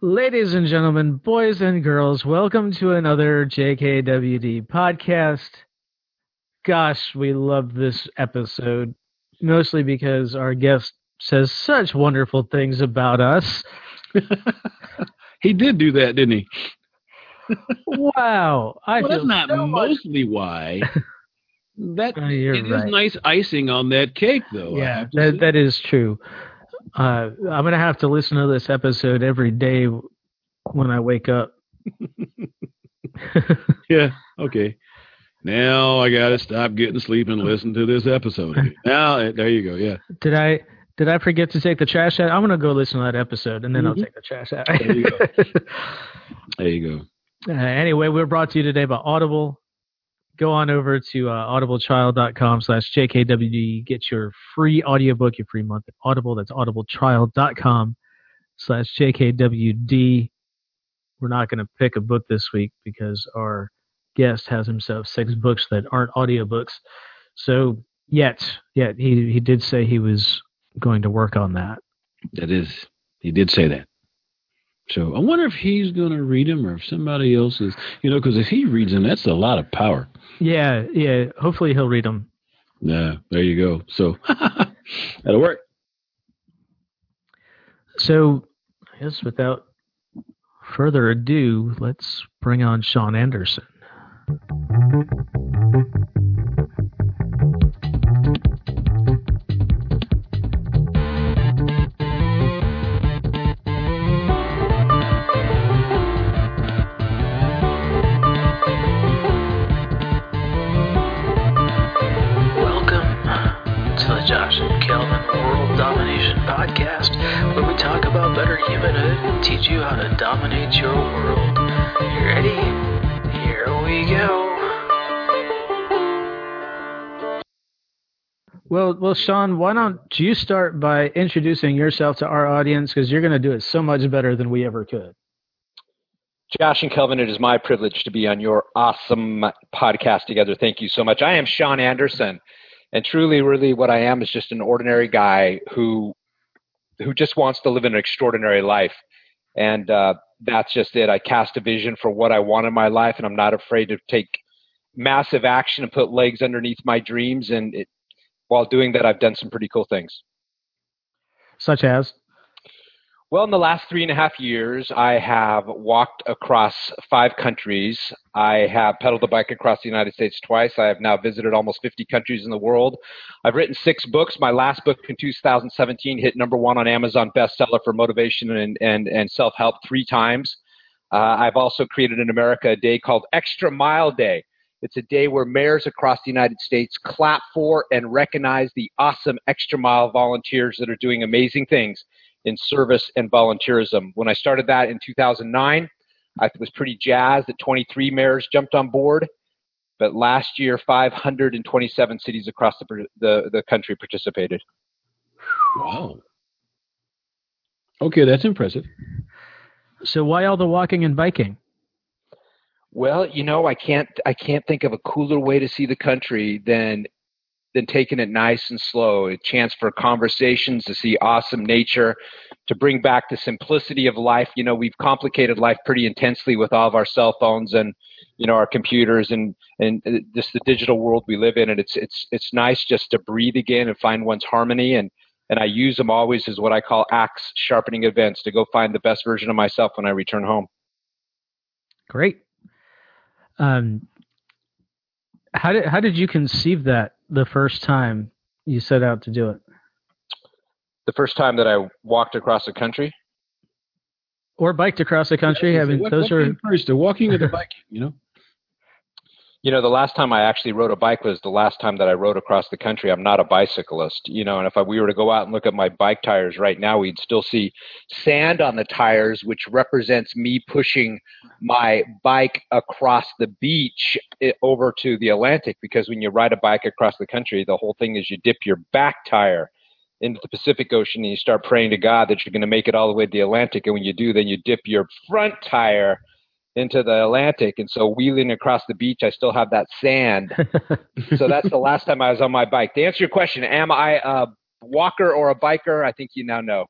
Ladies and gentlemen, boys and girls, welcome to another JKWD podcast. Gosh, we love this episode, mostly because our guest says such wonderful things about us. he did do that, didn't he? wow. I well, that's not so much- mostly why. That Oh, it is right. nice icing on that cake, though. Yeah, that, that is true. Uh, I'm going to have to listen to this episode every day when I wake up. yeah. Okay. Now I got to stop getting sleep and listen to this episode. Now eh, there you go. Yeah. Did I did I forget to take the trash out? I'm gonna go listen to that episode and then I'll Mhm. take the trash out. There you go. There you go. uh, anyway, we're brought to you today by Audible. Go on over to uh, audibletrial.com slash jkwd. Get your free audiobook, your free month at Audible. That's audibletrial.com slash jkwd. We're not going to pick a book this week because our guest has himself six books that aren't audiobooks. So yet, yet he he did say he was going to work on that. That is, he did say that. So I wonder if he's going to read them or if somebody else is, you know, because if he reads them, that's a lot of power. Yeah, yeah. Hopefully he'll read them. Yeah, there you go. So that'll work. So, I guess without further ado, let's bring on Shawn Anderson. About better humanhood and teach you how to dominate your world. You ready? Here we go. Well, well, Shawn, why don't you start by introducing yourself to our audience because you're going to do it so much better than we ever could. Josh and Kelvin, it is my privilege to be on your awesome podcast together. Thank you so much. I am Shawn Anderson, and truly, really, what I am is just an ordinary guy who who just wants to live an extraordinary life, and uh, that's just it. I cast a vision for what I want in my life, and I'm not afraid to take massive action and put legs underneath my dreams. And it, while doing that, I've done some pretty cool things. Such as, Well, in the last three and a half years, I have walked across five countries. I have pedaled a bike across the United States twice. I have now visited almost 50 countries in the world. I've written six books. My last book in 2017 hit number one on Amazon bestseller for motivation and, and, and self help three times. Uh, I've also created in America a day called Extra Mile Day. It's a day where mayors across the United States clap for and recognize the awesome extra mile volunteers that are doing amazing things in service and volunteerism. When I started that in 2009, I was pretty jazzed that 23 mayors jumped on board. But last year, 527 cities across the, the, the country participated. Wow. Okay, that's impressive. so why all the walking and biking? Well, you know, I can't I can't think of a cooler way to see the country than than taking it nice and slow. A chance for conversations to see awesome nature, to bring back the simplicity of life. You know, we've complicated life pretty intensely with all of our cell phones and you know our computers and and just the digital world we live in. And it's it's it's nice just to breathe again and find one's harmony. And and I use them always as what I call axe sharpening events to go find the best version of myself when I return home. Great. Um, how did how did you conceive that the first time you set out to do it, The first time that I walked across the country. or biked across the country? I mean, what, those what are first, the walking or the biking? You know. You know, the last time I actually rode a bike was the last time that I rode across the country. I'm not a bicyclist, you know, and if I, we were to go out and look at my bike tires right now, we'd still see sand on the tires, which represents me pushing my bike across the beach eh, over to the Atlantic. Because when you ride a bike across the country, the whole thing is you dip your back tire into the Pacific Ocean and you start praying to God that you're going to make it all the way to the Atlantic. And when you do, then you dip your front tire into the Atlantic. And so wheeling across the beach, I still have that sand. so that's the last time I was on my bike. To answer your question, am I a walker or a biker? I think you now know.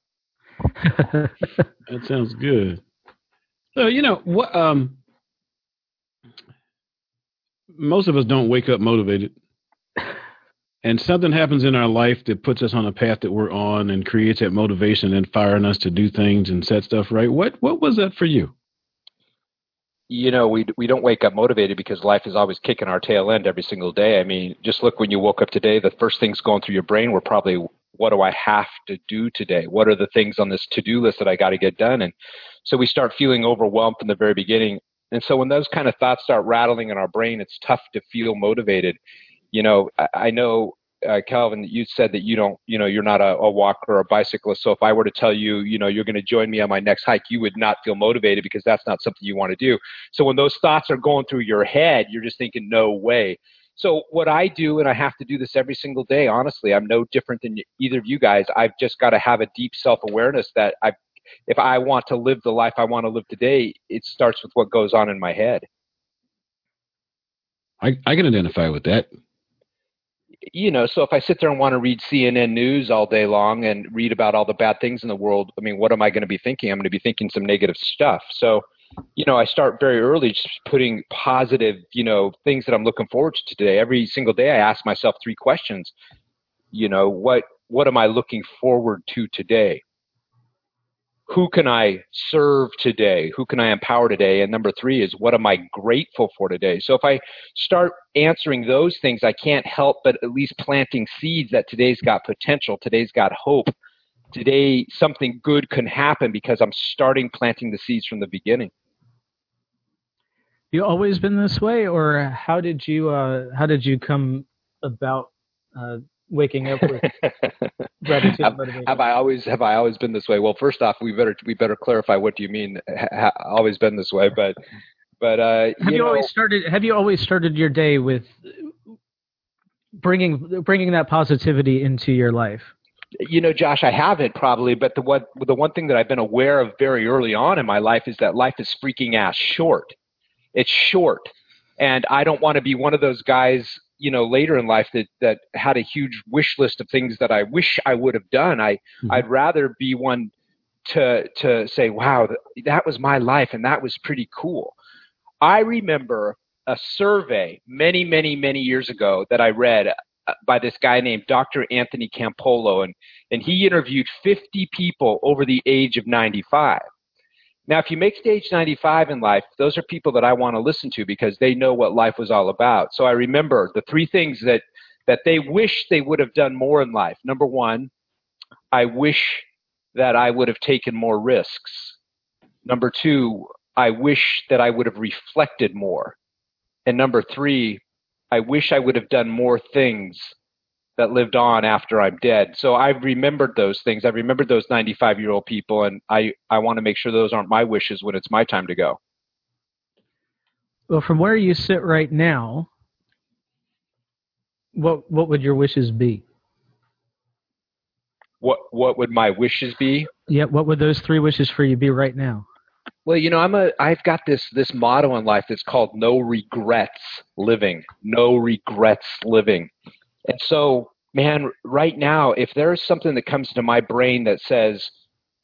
That sounds good. So you know what? Um, most of us don't wake up motivated, and something happens in our life that puts us on a path that we're on and creates that motivation and firing us to do things and set stuff right. What what was that for you? You know, we we don't wake up motivated because life is always kicking our tail end every single day. I mean, just look when you woke up today, the first things going through your brain were probably what do I have to do today? What are the things on this to-do list that I got to get done? And so we start feeling overwhelmed from the very beginning. And so when those kind of thoughts start rattling in our brain, it's tough to feel motivated. You know, I, I know uh, Kelvin, you said that you don't, you know, you're not a, a walker or a bicyclist. So if I were to tell you, you know, you're going to join me on my next hike, you would not feel motivated because that's not something you want to do. So when those thoughts are going through your head, you're just thinking, no way. So what I do, and I have to do this every single day. Honestly, I'm no different than either of you guys. I've just got to have a deep self-awareness that I, if I want to live the life I want to live today, it starts with what goes on in my head. I, I can identify with that you know, so if I sit there and want to read CNN news all day long and read about all the bad things in the world, I mean, what am I going to be thinking? I'm going to be thinking some negative stuff. So, you know, I start very early just putting positive, you know, things that I'm looking forward to today. Every single day I ask myself three questions. You know, what what am I looking forward to today? Who can I serve today? Who can I empower today? And number three is what am I grateful for today? So if I start answering those things, I can't help but at least planting seeds that today's got potential, today's got hope, today something good can happen because I'm starting planting the seeds from the beginning. You always been this way, or how did you uh, how did you come about uh, waking up with gratitude have, have, I always have I always been this way? Well, first off, we better we better clarify what do you mean ha, always been this way, but but uh, have you, you know, always started have you always started your day with bringing bringing that positivity into your life? You know, Josh, I haven't probably, but the what the one thing that I've been aware of very early on in my life is that life is freaking ass short. It's short. And I don't want to be one of those guys you know later in life that that had a huge wish list of things that I wish I would have done. I mm-hmm. I'd rather be one to to say, wow, that was my life and that was pretty cool. I remember a survey many many many years ago that I read uh, by this guy named Dr. Anthony Campolo and and he interviewed 50 people over the age of 95 now, if you make stage 95 in life, those are people that I want to listen to because they know what life was all about. So I remember the three things that, that they wish they would have done more in life. Number one, I wish that I would have taken more risks. Number two, I wish that I would have reflected more. And number three, I wish I would have done more things that lived on after I'm dead. So I've remembered those things. I've remembered those 95 year old people, and I, I want to make sure those aren't my wishes when it's my time to go. Well, from where you sit right now, what what would your wishes be? What what would my wishes be? Yeah, what would those three wishes for you be right now? Well, you know, I'm a I've got this this motto in life that's called no regrets living. No regrets living. And so, man, right now, if there's something that comes to my brain that says,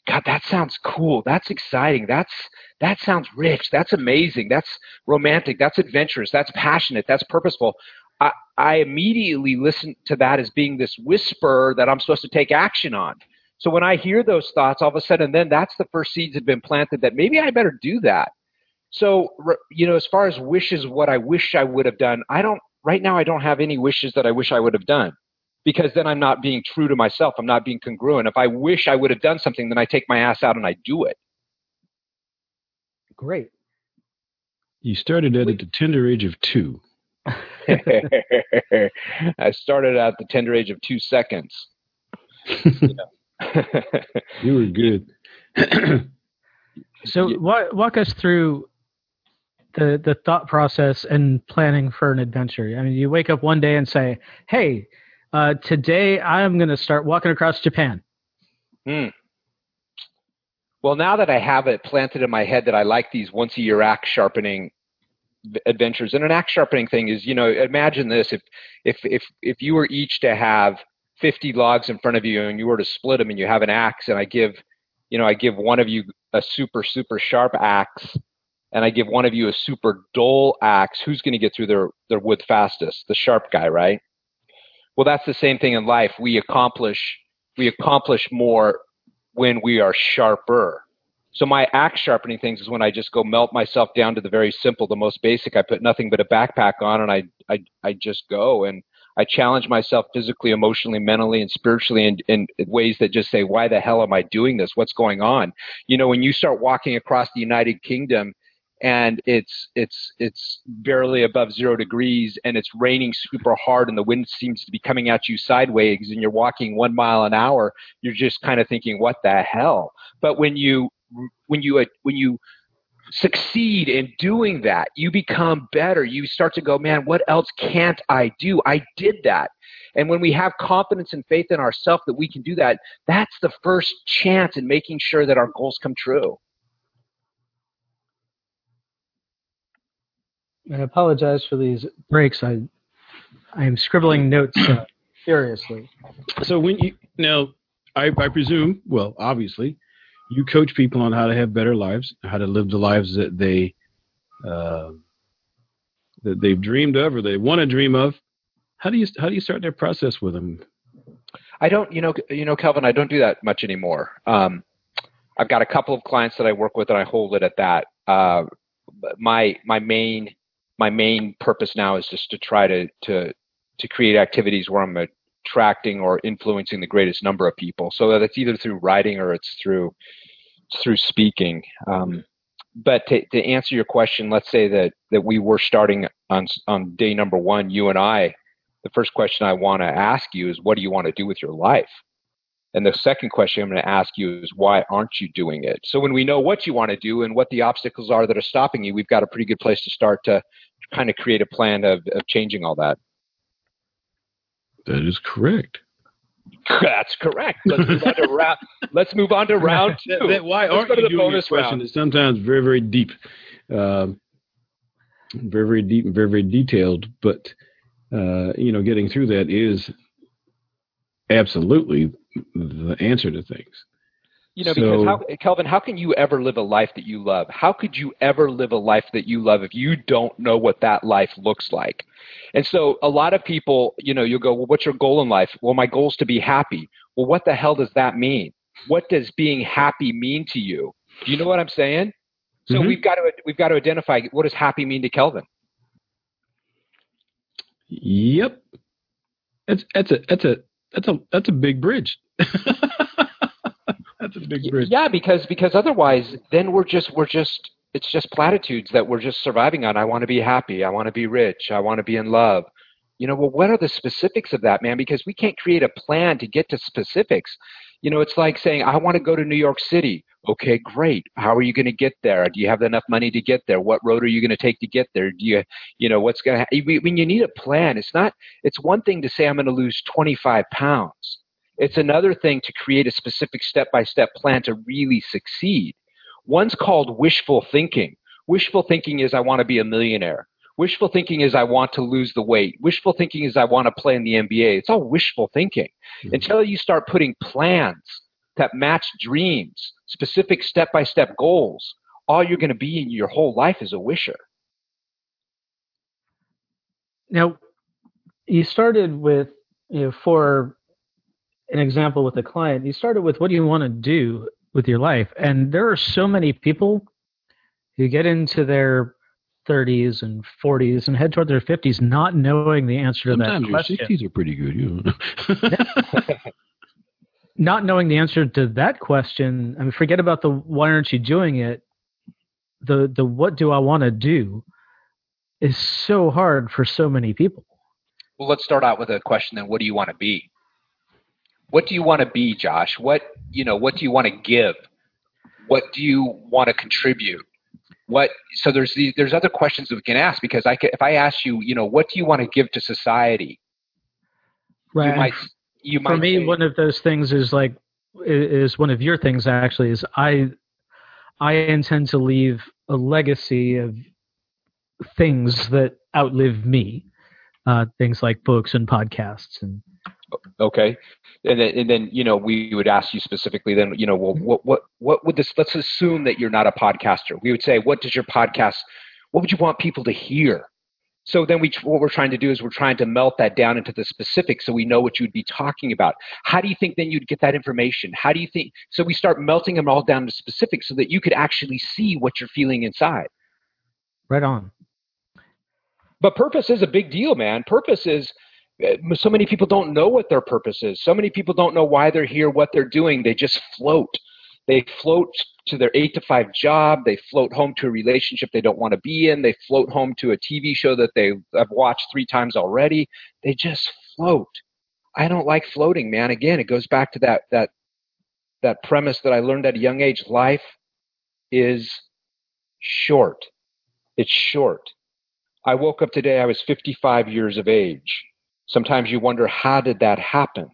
God, that sounds cool. That's exciting. That's that sounds rich. That's amazing. That's romantic. That's adventurous. That's passionate. That's purposeful. I, I immediately listen to that as being this whisper that I'm supposed to take action on. So when I hear those thoughts, all of a sudden, then that's the first seeds have been planted that maybe I better do that. So, you know, as far as wishes, what I wish I would have done, I don't right now I don't have any wishes that I wish I would have done because then I'm not being true to myself. I'm not being congruent. If I wish I would have done something, then I take my ass out and I do it. Great. You started at the tender age of two. I started at the tender age of two seconds. you were good. so walk, walk us through the the thought process and planning for an adventure. I mean, you wake up one day and say, "Hey, uh, today I'm going to start walking across Japan." Hmm. Well, now that I have it planted in my head that I like these once a year axe sharpening adventures, and an axe sharpening thing is, you know, imagine this: if if if if you were each to have 50 logs in front of you and you were to split them and you have an axe and I give you know, I give one of you a super, super sharp axe and I give one of you a super dull axe, who's going to get through their, their wood fastest? The sharp guy, right? Well, that's the same thing in life. We accomplish, we accomplish more when we are sharper. So my axe sharpening things is when I just go melt myself down to the very simple, the most basic. I put nothing but a backpack on and I, I, I just go and I challenge myself physically, emotionally, mentally, and spiritually in, in ways that just say, why the hell am I doing this? What's going on? You know, when you start walking across the United Kingdom and it's it's it's barely above zero degrees and it's raining super hard and the wind seems to be coming at you sideways and you're walking one mile an hour you're just kind of thinking what the hell? But when you when you when you succeed in doing that you become better. You start to go man what else can't i do? I did that. And when we have confidence and faith in ourselves that we can do that that's the first chance in making sure that our goals come true I apologize for these breaks. I I am scribbling notes uh, furiously. So when you now, I, I presume, well, obviously, you coach people on how to have better lives, how to live the lives that they uh, that they've dreamed of or they want to dream of. How do you how do you start that process with them? I don't, you know, you know, Kelvin, I don't do that much anymore. Um, I've got a couple of clients that I work with, and I hold it at that. Uh, my my main my main purpose now is just to try to to to create activities where I'm attracting or influencing the greatest number of people. So that it's either through writing or it's through through speaking. Um, but to, to answer your question, let's say that that we were starting on on day number one, you and I. The first question I want to ask you is, what do you want to do with your life? And the second question I'm going to ask you is, why aren't you doing it? So when we know what you want to do and what the obstacles are that are stopping you, we've got a pretty good place to start to kind of create a plan of, of changing all that. That is correct. That's correct. Let's move on to round. Let's move on to round two. That, that, why aren't you doing this question? Is sometimes very very deep, um, very very deep and very very detailed. But uh, you know, getting through that is absolutely the answer to things. You know, so, because how, Kelvin, how can you ever live a life that you love? How could you ever live a life that you love if you don't know what that life looks like? And so a lot of people, you know, you'll go, well, what's your goal in life? Well, my goal is to be happy. Well, what the hell does that mean? What does being happy mean to you? Do you know what I'm saying? So mm-hmm. we've got to we've got to identify what does happy mean to Kelvin. Yep, that's that's a that's a that's a that's a big bridge. that's a big bridge. Yeah, because because otherwise, then we're just we're just it's just platitudes that we're just surviving on. I want to be happy. I want to be rich. I want to be in love. You know, well, what are the specifics of that, man? Because we can't create a plan to get to specifics. You know, it's like saying, I want to go to New York City. Okay, great. How are you going to get there? Do you have enough money to get there? What road are you going to take to get there? Do you, you know, what's going to, happen? when you need a plan, it's not, it's one thing to say, I'm going to lose 25 pounds. It's another thing to create a specific step by step plan to really succeed. One's called wishful thinking. Wishful thinking is, I want to be a millionaire. Wishful thinking is I want to lose the weight. Wishful thinking is I want to play in the NBA. It's all wishful thinking. Mm-hmm. Until you start putting plans that match dreams, specific step by step goals, all you're going to be in your whole life is a wisher. Now, you started with, you know, for an example with a client, you started with what do you want to do with your life? And there are so many people who get into their 30s and 40s and head toward their 50s not knowing the answer Sometimes to that question. Sometimes your 60s are pretty good. You know. not knowing the answer to that question, I mean, forget about the why aren't you doing it? The the what do I want to do is so hard for so many people. Well, let's start out with a question then. What do you want to be? What do you want to be, Josh? What you know? What do you want to give? What do you want to contribute? What so there's these, there's other questions that we can ask because I if I ask you, you know, what do you want to give to society? Right. You might, you For me, say, one of those things is like is one of your things actually is I I intend to leave a legacy of things that outlive me, uh, things like books and podcasts and Okay, and then, and then you know we would ask you specifically. Then you know, well, what what what would this? Let's assume that you're not a podcaster. We would say, what does your podcast? What would you want people to hear? So then we, what we're trying to do is we're trying to melt that down into the specifics so we know what you'd be talking about. How do you think then you'd get that information? How do you think? So we start melting them all down to specifics so that you could actually see what you're feeling inside. Right on. But purpose is a big deal, man. Purpose is Uh, so many people don't know what their purpose is. So many people don't know why they're here, what they're doing. They just float. They float to their eight to five job. They float home to a relationship they don't want to be in. They float home to a TV show that they have watched three times already. They just float. I don't like floating, man. Again, it goes back to that that that premise that I learned at a young age. Life is short. It's short. I woke up today, I was 55 years of age. Sometimes you wonder, how did that happen?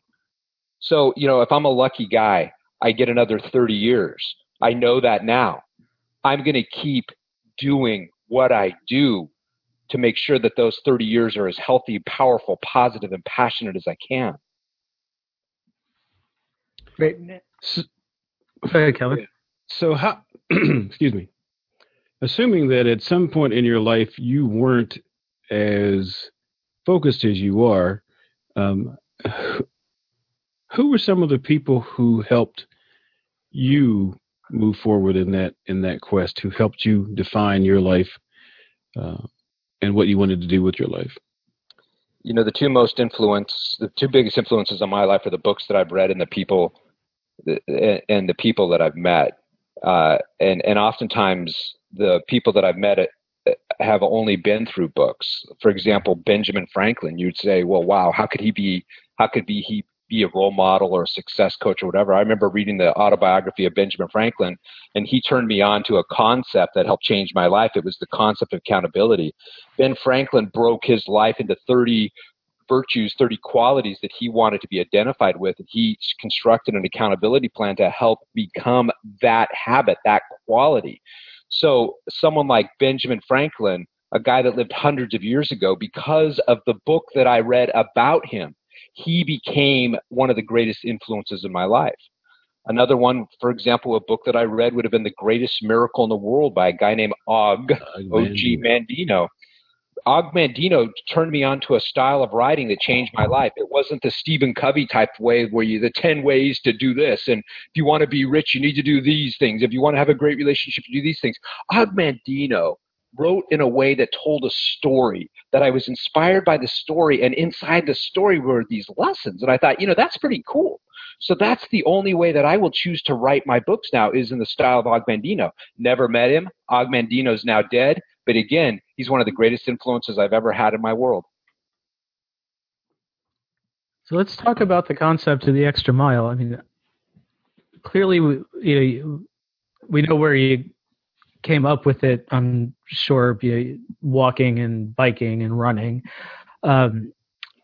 So, you know, if I'm a lucky guy, I get another 30 years. I know that now. I'm going to keep doing what I do to make sure that those 30 years are as healthy, powerful, positive, and passionate as I can. Great. So, ahead, Kelvin. So, how, excuse me, assuming that at some point in your life you weren't as focused as you are, um, who were some of the people who helped you move forward in that in that quest? Who helped you define your life uh, and what you wanted to do with your life? You know, the two most influence, the two biggest influences on my life are the books that I've read and the people, and the people that I've met. Uh, and and oftentimes the people that I've met have only been through books. For example, Benjamin Franklin. You'd say, well, wow, how could he be? How could be he be a role model or a success coach or whatever. I remember reading the autobiography of Benjamin Franklin, and he turned me on to a concept that helped change my life. It was the concept of accountability. Ben Franklin broke his life into 30 virtues, 30 qualities that he wanted to be identified with. And he constructed an accountability plan to help become that habit, that quality. So, someone like Benjamin Franklin, a guy that lived hundreds of years ago, because of the book that I read about him, he became one of the greatest influences in my life. Another one, for example, a book that I read would have been The Greatest Miracle in the World by a guy named Og, O.G. Mandino. Og Mandino turned me on to a style of writing that changed my life. It wasn't the Stephen Covey type way where you the 10 ways to do this. And if you want to be rich, you need to do these things. If you want to have a great relationship, you do these things. Og Mandino wrote in a way that told a story that I was inspired by the story and inside the story were these lessons and I thought you know that's pretty cool so that's the only way that I will choose to write my books now is in the style of Og Mandino never met him Og Mandino's now dead but again he's one of the greatest influences I've ever had in my world so let's talk about the concept of the extra mile I mean clearly we, you know, we know where you came up with it, I'm sure, walking and biking and running. Um,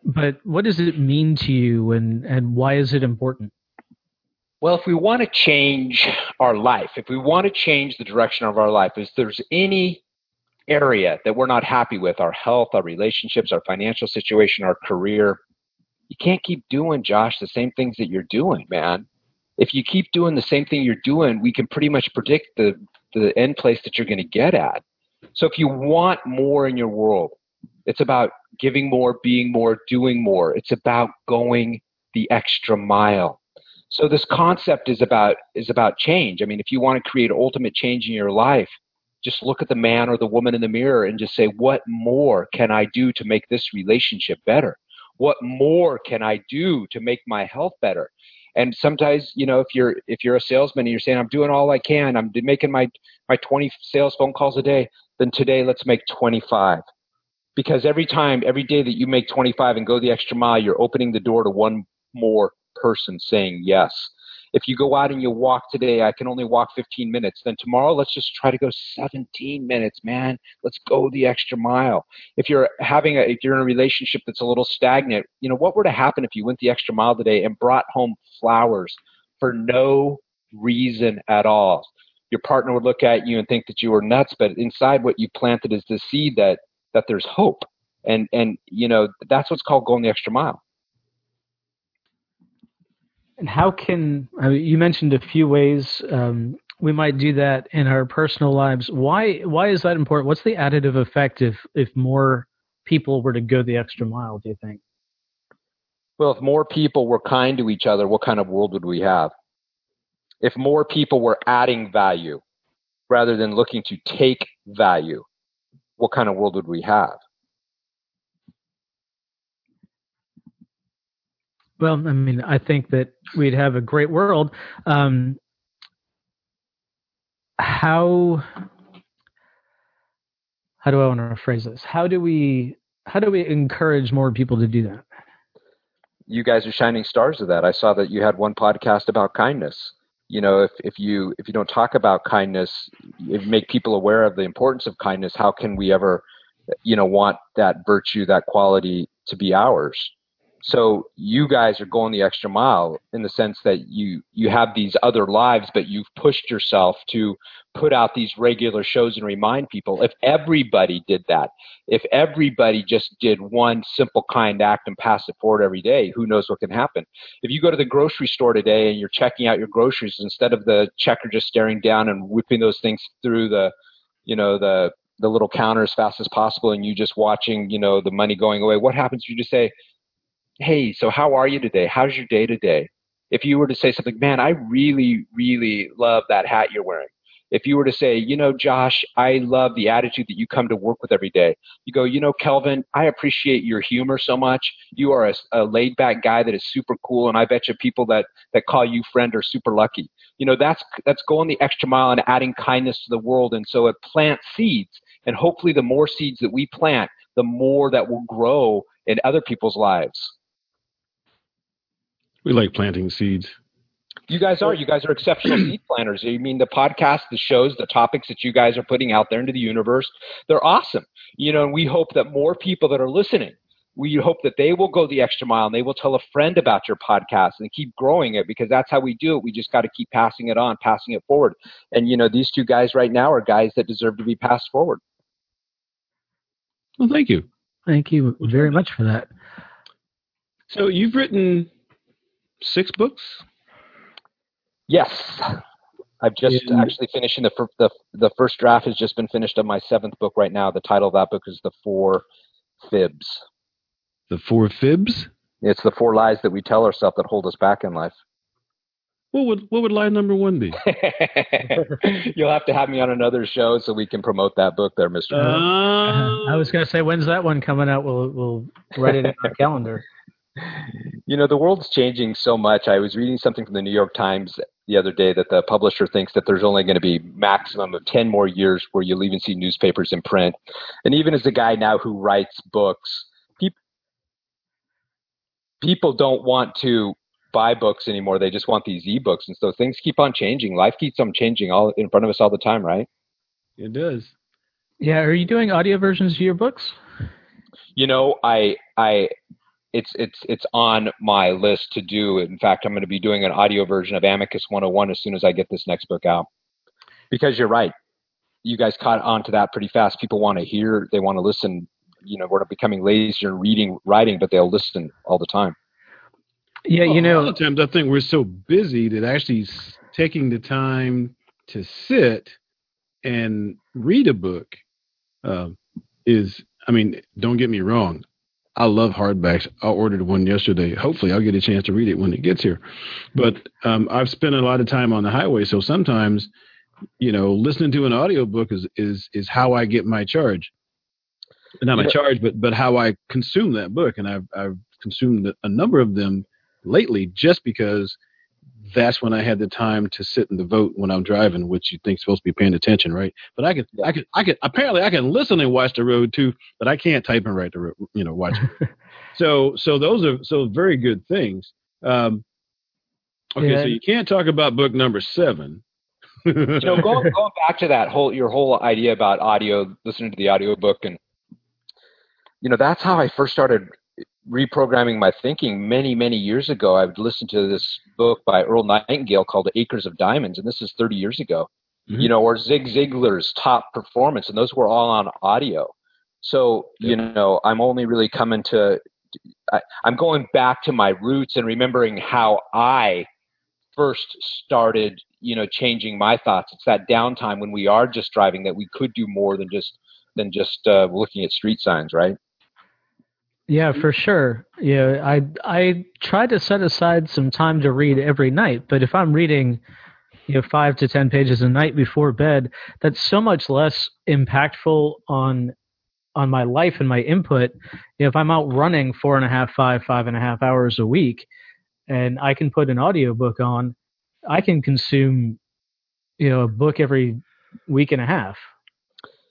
but what does it mean to you, and and why is it important? Well, if we want to change our life, if we want to change the direction of our life, if there's any area that we're not happy with, our health, our relationships, our financial situation, our career, you can't keep doing, Josh, the same things that you're doing, man. If you keep doing the same thing you're doing, we can pretty much predict the the end place that you're going to get at. So if you want more in your world, it's about giving more, being more, doing more. It's about going the extra mile. So this concept is about is about change. I mean, if you want to create ultimate change in your life, just look at the man or the woman in the mirror and just say, what more can I do to make this relationship better? What more can I do to make my health better? And sometimes, you know, if you're if you're a salesman and you're saying I'm doing all I can, I'm making my my 20 sales phone calls a day, then today let's make 25. Because every time, every day that you make 25 and go the extra mile, you're opening the door to one more person saying yes. If you go out and you walk today, I can only walk 15 minutes. Then tomorrow, let's just try to go 17 minutes, man. Let's go the extra mile. If you're having a, if you're in a relationship that's a little stagnant, you know, what were to happen if you went the extra mile today and brought home flowers for no reason at all? Your partner would look at you and think that you were nuts, but inside what you planted is the seed that that there's hope. And and you know, that's what's called going the extra mile. And how can I mean, you mentioned a few ways um, we might do that in our personal lives? Why why is that important? What's the additive effect if if more people were to go the extra mile? Do you think? Well, if more people were kind to each other, what kind of world would we have? If more people were adding value rather than looking to take value, what kind of world would we have? Well, I mean, I think that we'd have a great world. Um, how how do I want to phrase this? How do we how do we encourage more people to do that? You guys are shining stars of that. I saw that you had one podcast about kindness. You know, if, if you if you don't talk about kindness, if make people aware of the importance of kindness, how can we ever, you know, want that virtue, that quality to be ours? So you guys are going the extra mile in the sense that you you have these other lives, but you've pushed yourself to put out these regular shows and remind people. If everybody did that, if everybody just did one simple kind act and pass it forward every day, who knows what can happen? If you go to the grocery store today and you're checking out your groceries instead of the checker just staring down and whipping those things through the, you know, the the little counter as fast as possible and you just watching, you know, the money going away, what happens if you just say, hey, so how are you today? How's your day today? If you were to say something, man, I really, really love that hat you're wearing. If you were to say, you know, Josh, I love the attitude that you come to work with every day. You go, you know, Kelvin, I appreciate your humor so much. You are a, a laid back guy that is super cool, and I bet you people that that call you friend are super lucky. You know, that's that's going the extra mile and adding kindness to the world, and so it plants seeds. And hopefully, the more seeds that we plant, the more that will grow in other people's lives. We like planting seeds. You guys are. You guys are exceptional seed planters. I mean, the podcast, the shows, the topics that you guys are putting out there into the universe, they're awesome. You know, and we hope that more people that are listening, we hope that they will go the extra mile and they will tell a friend about your podcast and keep growing it because that's how we do it. We just got to keep passing it on, passing it forward. And, you know, these two guys right now are guys that deserve to be passed forward. Well, thank you. Thank you very much for that. So you've written six books? Yes. I've just actually finishing the, the the first draft has just been finished of my seventh book right now. The title of that book is The Four Fibs. The Four Fibs? It's the four lies that we tell ourselves that hold us back in life. What would what would lie number one be? You'll have to have me on another show so we can promote that book there, Mister. Uh, I was going to say, when's that one coming out? We'll we'll write it in our calendar you know, the world's changing so much. I was reading something from the New York Times the other day that the publisher thinks that there's only going to be maximum of 10 more years where you'll even see newspapers in print. And even as a guy now who writes books, people, people don't want to buy books anymore. They just want these ebooks. And so things keep on changing. Life keeps on changing all in front of us all the time, right? It does. Yeah. Are you doing audio versions of your books? You know, I I it's it's it's on my list to do. In fact, I'm going to be doing an audio version of Amicus 101 as soon as I get this next book out. Because you're right, you guys caught on to that pretty fast. People want to hear, they want to listen. You know, we're becoming lazier in reading, writing, but they'll listen all the time. Yeah, you know, a lot of times I think we're so busy that actually taking the time to sit and read a book uh, is. I mean, don't get me wrong. I love hardbacks. I ordered one yesterday. Hopefully, I'll get a chance to read it when it gets here. But um, I've spent a lot of time on the highway, so sometimes, you know, listening to an audiobook is is is how I get my charge. Not my charge, but but how I consume that book, and I've I've consumed a number of them lately just because that's when I had the time to sit and vote when I'm driving, which you think supposed to be paying attention, right? But I can, yeah. I can, I can. Apparently, I can listen and watch the road too, but I can't type and write the you know, watch. so, so those are so very good things. Um, okay, yeah. so you can't talk about book number seven. you know, going, going back to that whole your whole idea about audio, listening to the audio book, and you know, that's how I first started reprogramming my thinking many, many years ago. I would listen to this book by Earl Nightingale called The Acres of Diamonds, and this is 30 years ago. Mm-hmm. You know, or Zig Ziglar's Top Performance, and those were all on audio. So, you know, I'm only really coming to I, I'm going back to my roots and remembering how I first started, you know, changing my thoughts. It's that downtime when we are just driving that we could do more than just than just uh, looking at street signs, right? Yeah, for sure. Yeah, I I try to set aside some time to read every night, but if I'm reading, you know, five to ten pages a night before bed, that's so much less impactful on on my life and my input. If I'm out running four and a half, five, five and a half hours a week, and I can put an audiobook on, I can consume, you know, a book every week and a half.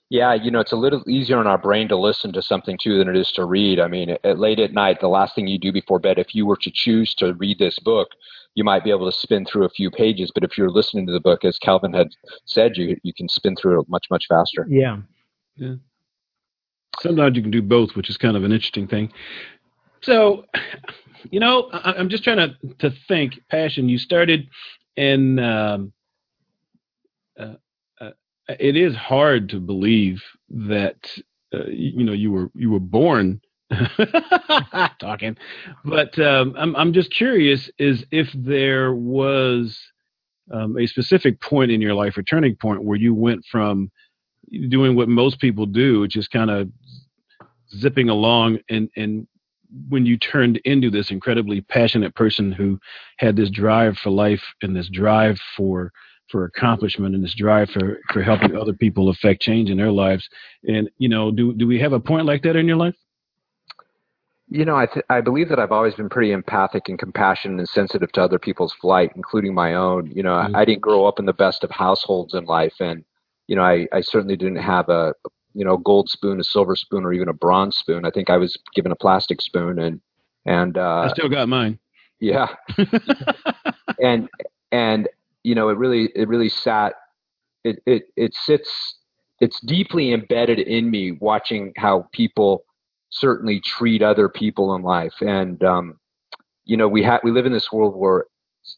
Yeah, you know, it's a little easier on our brain to listen to something too than it is to read. I mean, at, late at night, the last thing you do before bed, if you were to choose to read this book, you might be able to spin through a few pages. But if you're listening to the book, as Kelvin had said, you you can spin through it much much faster. Yeah. Yeah. Sometimes you can do both, which is kind of an interesting thing. So, you know, I, I'm just trying to to think. Passion. You started in. Um, uh, uh, it is hard to believe that uh, you know you were you were born talking, but um, I'm I'm just curious is if there was um, a specific point in your life, a turning point where you went from doing what most people do, which is kind of zipping along and and when you turned into this incredibly passionate person who had this drive for life and this drive for for accomplishment and this drive for for helping other people affect change in their lives and you know do do we have a point like that in your life you know i th- i believe that i've always been pretty empathic and compassionate and sensitive to other people's flight including my own you know mm-hmm. I, I didn't grow up in the best of households in life and you know i i certainly didn't have a you know gold spoon, a silver spoon, or even a bronze spoon. I think I was given a plastic spoon, and and uh, I still got mine. Yeah, and and you know it really it really sat it it it sits it's deeply embedded in me watching how people certainly treat other people in life and um, you know we have we live in this world where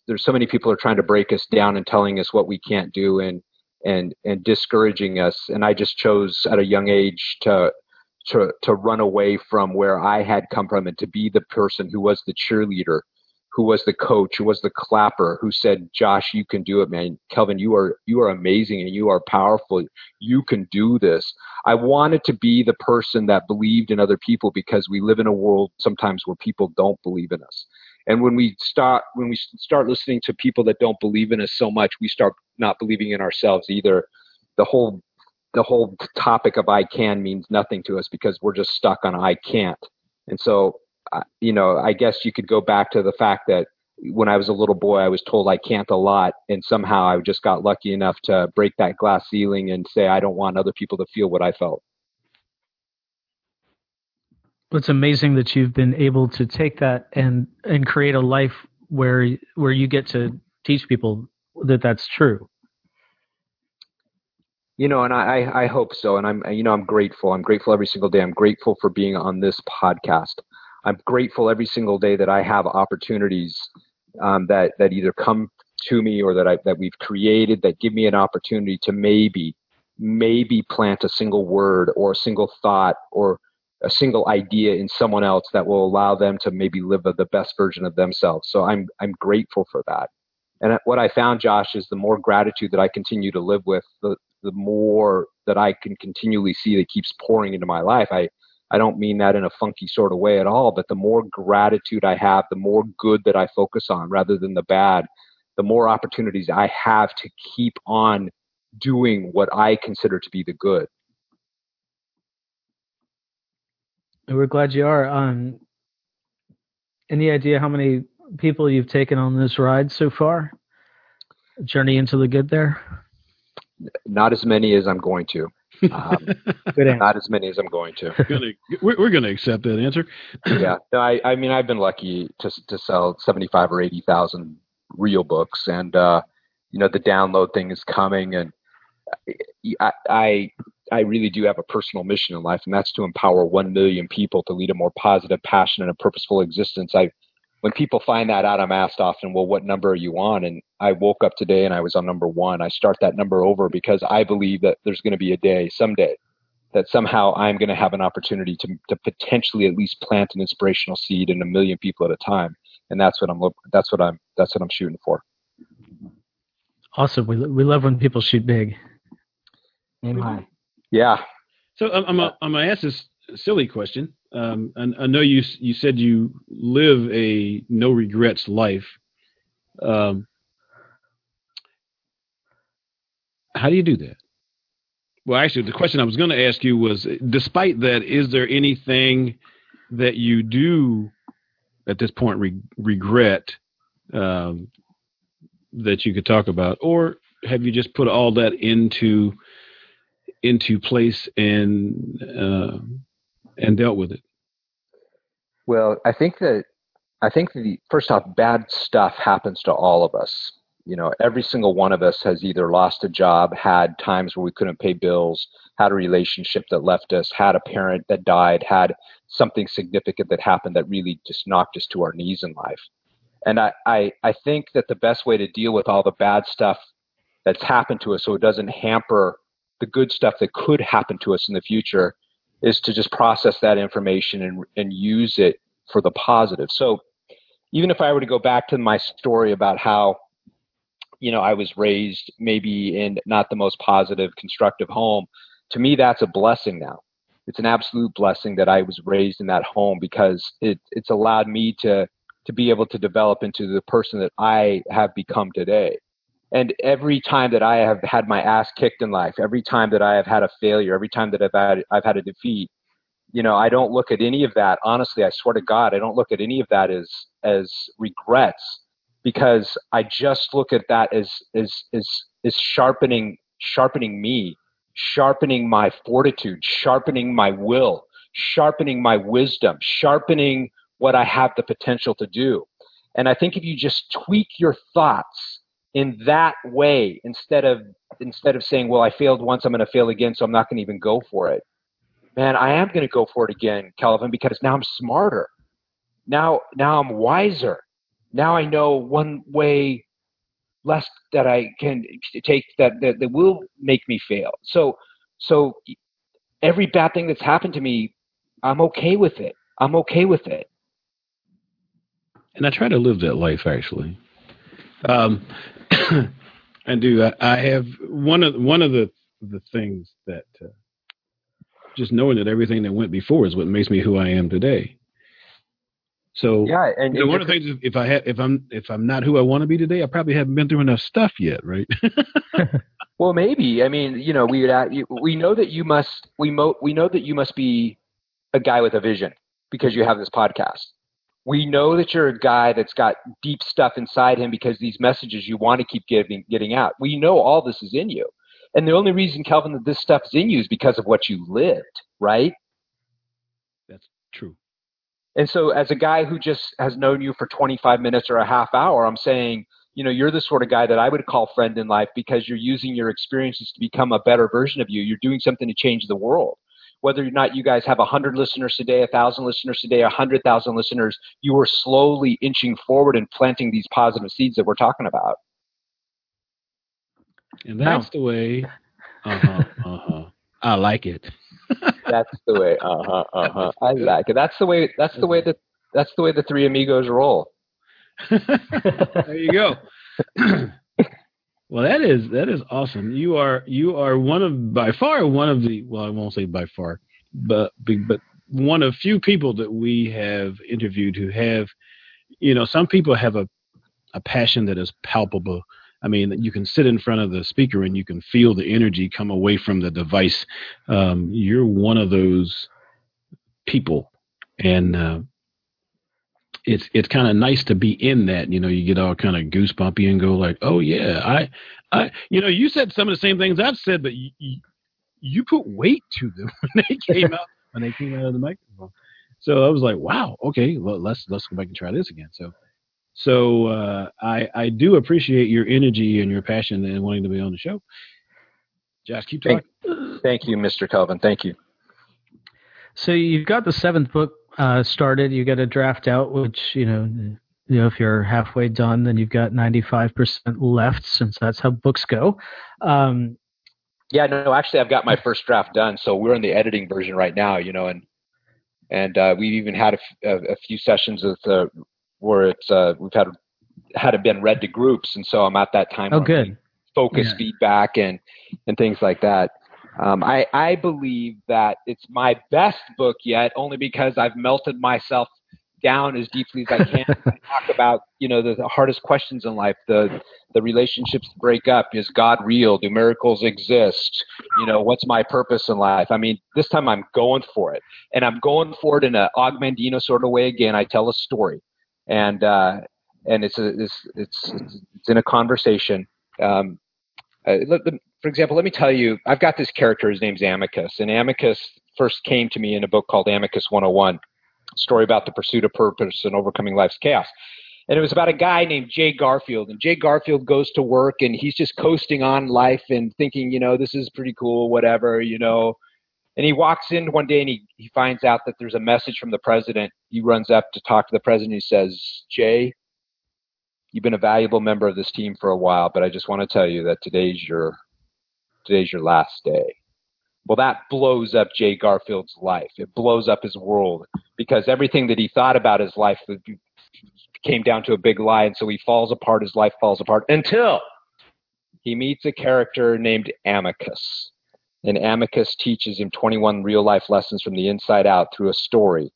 there's so many people are trying to break us down and telling us what we can't do and and and discouraging us. And I just chose at a young age to to to run away from where I had come from and to be the person who was the cheerleader, who was the coach, who was the clapper, who said, "Josh, you can do it, man. Kelvin, you are you are amazing and you are powerful. You can do this." I wanted to be the person that believed in other people because we live in a world sometimes where people don't believe in us. And when we start when we start listening to people that don't believe in us so much, we start not believing in ourselves either. The whole the whole topic of I can means nothing to us because we're just stuck on I can't. And so, you know, I guess you could go back to the fact that when I was a little boy, I was told I can't a lot, and somehow I just got lucky enough to break that glass ceiling and say I don't want other people to feel what I felt. It's amazing that you've been able to take that and and create a life where where you get to teach people that that's true. You know and i i hope so and i'm you know i'm grateful. I'm grateful every single day. I'm grateful for being on this podcast i'm grateful every single day that i have opportunities um, that that either come to me or that i that we've created that give me an opportunity to maybe maybe plant a single word or a single thought or a single idea in someone else that will allow them to maybe live the best version of themselves. So I'm I'm grateful for that. And what I found, Josh, is the more gratitude that I continue to live with, the the more that I can continually see that keeps pouring into my life. I I don't mean that in a funky sort of way at all, but the more gratitude I have, the more good that I focus on rather than the bad, the more opportunities I have to keep on doing what I consider to be the good. We're glad you are. Um, any idea how many people you've taken on this ride so far? Journey into the good there? Not as many as I'm going to. Um, not as many as I'm going to. we're, we're going to accept that answer. yeah, no, I, I mean, I've been lucky to to sell 75 or 80 thousand real books, and uh, you know, the download thing is coming, and I, I I really do have a personal mission in life, and that's to empower one million people to lead a more positive, passionate, and purposeful existence. I, when people find that out, I'm asked often, "Well, what number are you on?" And I woke up today and I was on number one. I start that number over because I believe that there's going to be a day someday that somehow I'm going to have an opportunity to to potentially at least plant an inspirational seed in a million people at a time, and that's what I'm that's what I'm that's what I'm shooting for. Awesome. We we love when people shoot big. Aim high. Yeah. So um, I'm I'm, a, I'm gonna ask this silly question. Um, and I know you you said you live a no regrets life. Um, how do you do that? Well, actually, the question I was going to ask you was: despite that, is there anything that you do at this point re- regret um, that you could talk about, or have you just put all that into into place and uh, and dealt with it? Well, I think that I think the first off, bad stuff happens to all of us. You know, every single one of us has either lost a job, had times where we couldn't pay bills, had a relationship that left us, had a parent that died, had something significant that happened that really just knocked us to our knees in life. And I, I, I think that the best way to deal with all the bad stuff that's happened to us so it doesn't hamper the good stuff that could happen to us in the future is to just process that information and, and use it for the positive. So even if I were to go back to my story about how, you know, I was raised maybe in not the most positive, constructive home, to me, that's a blessing now. It's an absolute blessing that I was raised in that home because it, it's allowed me to, to be able to develop into the person that I have become today. And every time that I have had my ass kicked in life, every time that I have had a failure, every time that I've had I've had a defeat, you know, I don't look at any of that. Honestly, I swear to God, I don't look at any of that as as regrets because I just look at that as as as as sharpening sharpening me, sharpening my fortitude, sharpening my will, sharpening my wisdom, sharpening what I have the potential to do. And I think if you just tweak your thoughts in that way instead of instead of saying, "Well, I failed once, I'm going to fail again, so I'm not going to even go for it." Man, I am going to go for it again, Kelvin, because now I'm smarter. Now, now I'm wiser. Now I know one way less that I can take that that, that will make me fail. So, so every bad thing that's happened to me, I'm okay with it. I'm okay with it. And I try to live that life actually. Um, I do. I, I have one of one of the the things that uh, just knowing that everything that went before is what makes me who I am today. So yeah, and, you know, one of the things if I have if I'm if I'm not who I want to be today, I probably haven't been through enough stuff yet, right? well, maybe. I mean, you know, we we know that you must we mo- we know that you must be a guy with a vision because you have this podcast we know that you're a guy that's got deep stuff inside him because these messages you want to keep getting getting out. We know all this is in you. And the only reason, Kelvin, that this stuff is in you is because of what you lived, right? That's true. And so as a guy who just has known you for 25 minutes or a half hour, I'm saying, you know, you're the sort of guy that I would call friend in life because you're using your experiences to become a better version of you. You're doing something to change the world whether or not you guys have 100 listeners today, 1,000 listeners today, 100,000 listeners, you are slowly inching forward and planting these positive seeds that we're talking about. And that's the way. Uh huh. Uh huh. I like it. that's the way. Uh huh. Uh huh. I like it. That's the way. That's the way that. That's the way the three amigos roll. there you go. Well, that is that is awesome. You are you are one of by far one of the well, I won't say by far, but but one of few people that we have interviewed who have, you know, some people have a a passion that is palpable. I mean, you can sit in front of the speaker and you can feel the energy come away from the device. Um, you're one of those people, and uh, it's it's kind of nice to be in that. You know, you get all kind of goosebumpy and go like, "Oh yeah, I, I." You know, you said some of the same things I've said, but you, you, you put weight to them when they came out when they came out of the microphone. So I was like, "Wow, okay, well let's let's go back and try this again." So, so uh, I I do appreciate your energy and your passion and wanting to be on the show. Josh, keep talking. Thank, thank you, Mr. Kelvin. Thank you. So you've got the seventh book uh, started, you get a draft out, which you know, you know, if you're halfway done, then you've got 95% left, since that's how books go. Um, Yeah, no, actually, I've got my first draft done, so we're in the editing version right now. You know, and and uh, we've even had a, f- a, a few sessions with uh, where it's uh, we've had had it been read to groups, and so I'm at that time. Oh, good. Focus Yeah. feedback and and things like that. Um, I I believe that it's my best book yet, only because I've melted myself down as deeply as I can. I talk about you know the, the hardest questions in life, the the relationships break up. Is God real? Do miracles exist? You know, what's my purpose in life? I mean, this time I'm going for it, and I'm going for it in a Og Mandino sort of way. Again, I tell a story, and uh, and it's a it's it's it's in a conversation. Um, uh, let- for example, let me tell you, I've got this character. His name's Amicus, and Amicus first came to me in a book called Amicus 101, story about the pursuit of purpose and overcoming life's chaos. And it was about a guy named Jay Garfield. And Jay Garfield goes to work and he's just coasting on life and thinking, you know, this is pretty cool, whatever, you know. And he walks in one day and he, he finds out that there's a message from the president. He runs up to talk to the president. He says, Jay, you've been a valuable member of this team for a while, but I just want to tell you that today's your today's your last day. Well, that blows up Jay Garfield's life. It blows up his world because everything that he thought about his life came down to a big lie, and so he falls apart. His life falls apart until he meets a character named Amicus. And Amicus teaches him 21 real life lessons from the inside out through a story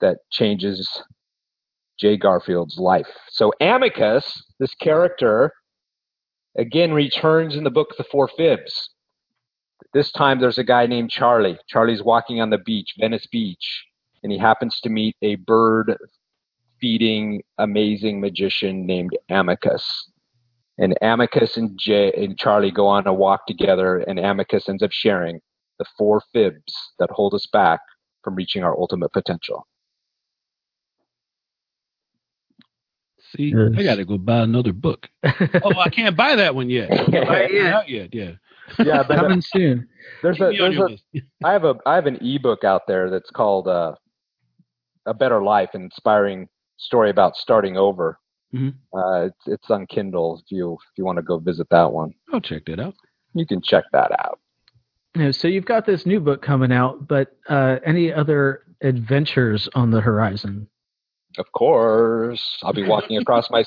that changes Jay Garfield's life. So Amicus, this character, again returns in the book The Four Fibs. This time there's a guy named Charlie. Charlie's walking on the beach, Venice Beach, and he happens to meet a bird feeding amazing magician named Amicus. And Amicus and Jay and Charlie go on a walk together, and Amicus ends up sharing the four fibs that hold us back from reaching our ultimate potential. See, Yes. I got to go buy another book. Oh, I can't buy that one yet. Not yet. Not yet. Yeah. Yeah, but uh, Coming soon. there's a there's your a list. I have a I have an ebook out there that's called uh, "A Better Life: An Inspiring Story About Starting Over." Mhm. Uh, it's it's on Kindle. If you if you want to go visit that one, I'll check that out. you can check that out. You know, so you've got this new book coming out, but uh, any other adventures on the horizon? Of course, I'll be walking across my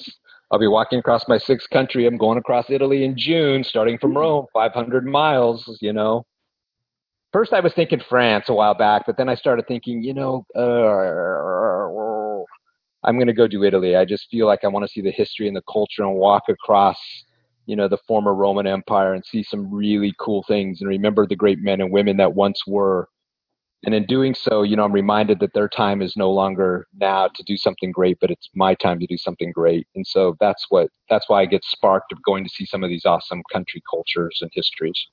I'll be walking across my sixth country. I'm going across Italy in June, starting from Rome, 500 miles. You know. First, I was thinking France a while back, but then I started thinking, you know, uh, I'm going to go do Italy. I just feel like I want to see the history and the culture and walk across, you know, the former Roman Empire and see some really cool things and remember the great men and women that once were. And in doing so, you know, I'm reminded that their time is no longer now to do something great, but it's my time to do something great. And so that's what that's why I get sparked of going to see some of these awesome country cultures and histories.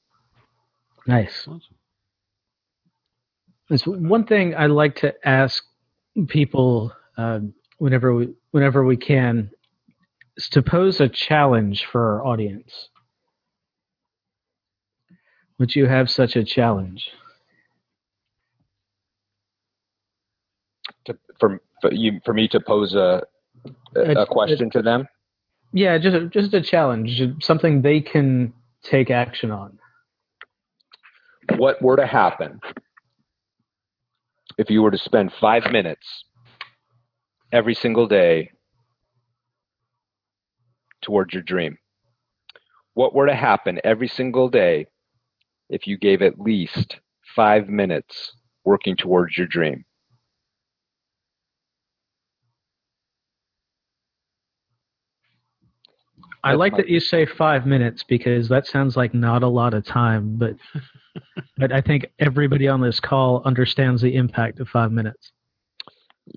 Nice. Awesome. There's one thing I like to ask people uh, whenever we whenever we can is to pose a challenge for our audience. Would you have such a challenge? To, for for you for me to pose a a, a question to them. Yeah, just a, just a challenge, something they can take action on. What were to happen if you were to spend five minutes every single day towards your dream? What were to happen every single day if you gave at least five minutes working towards your dream? I like that you say five minutes because that sounds like not a lot of time, but but I think everybody on this call understands the impact of five minutes.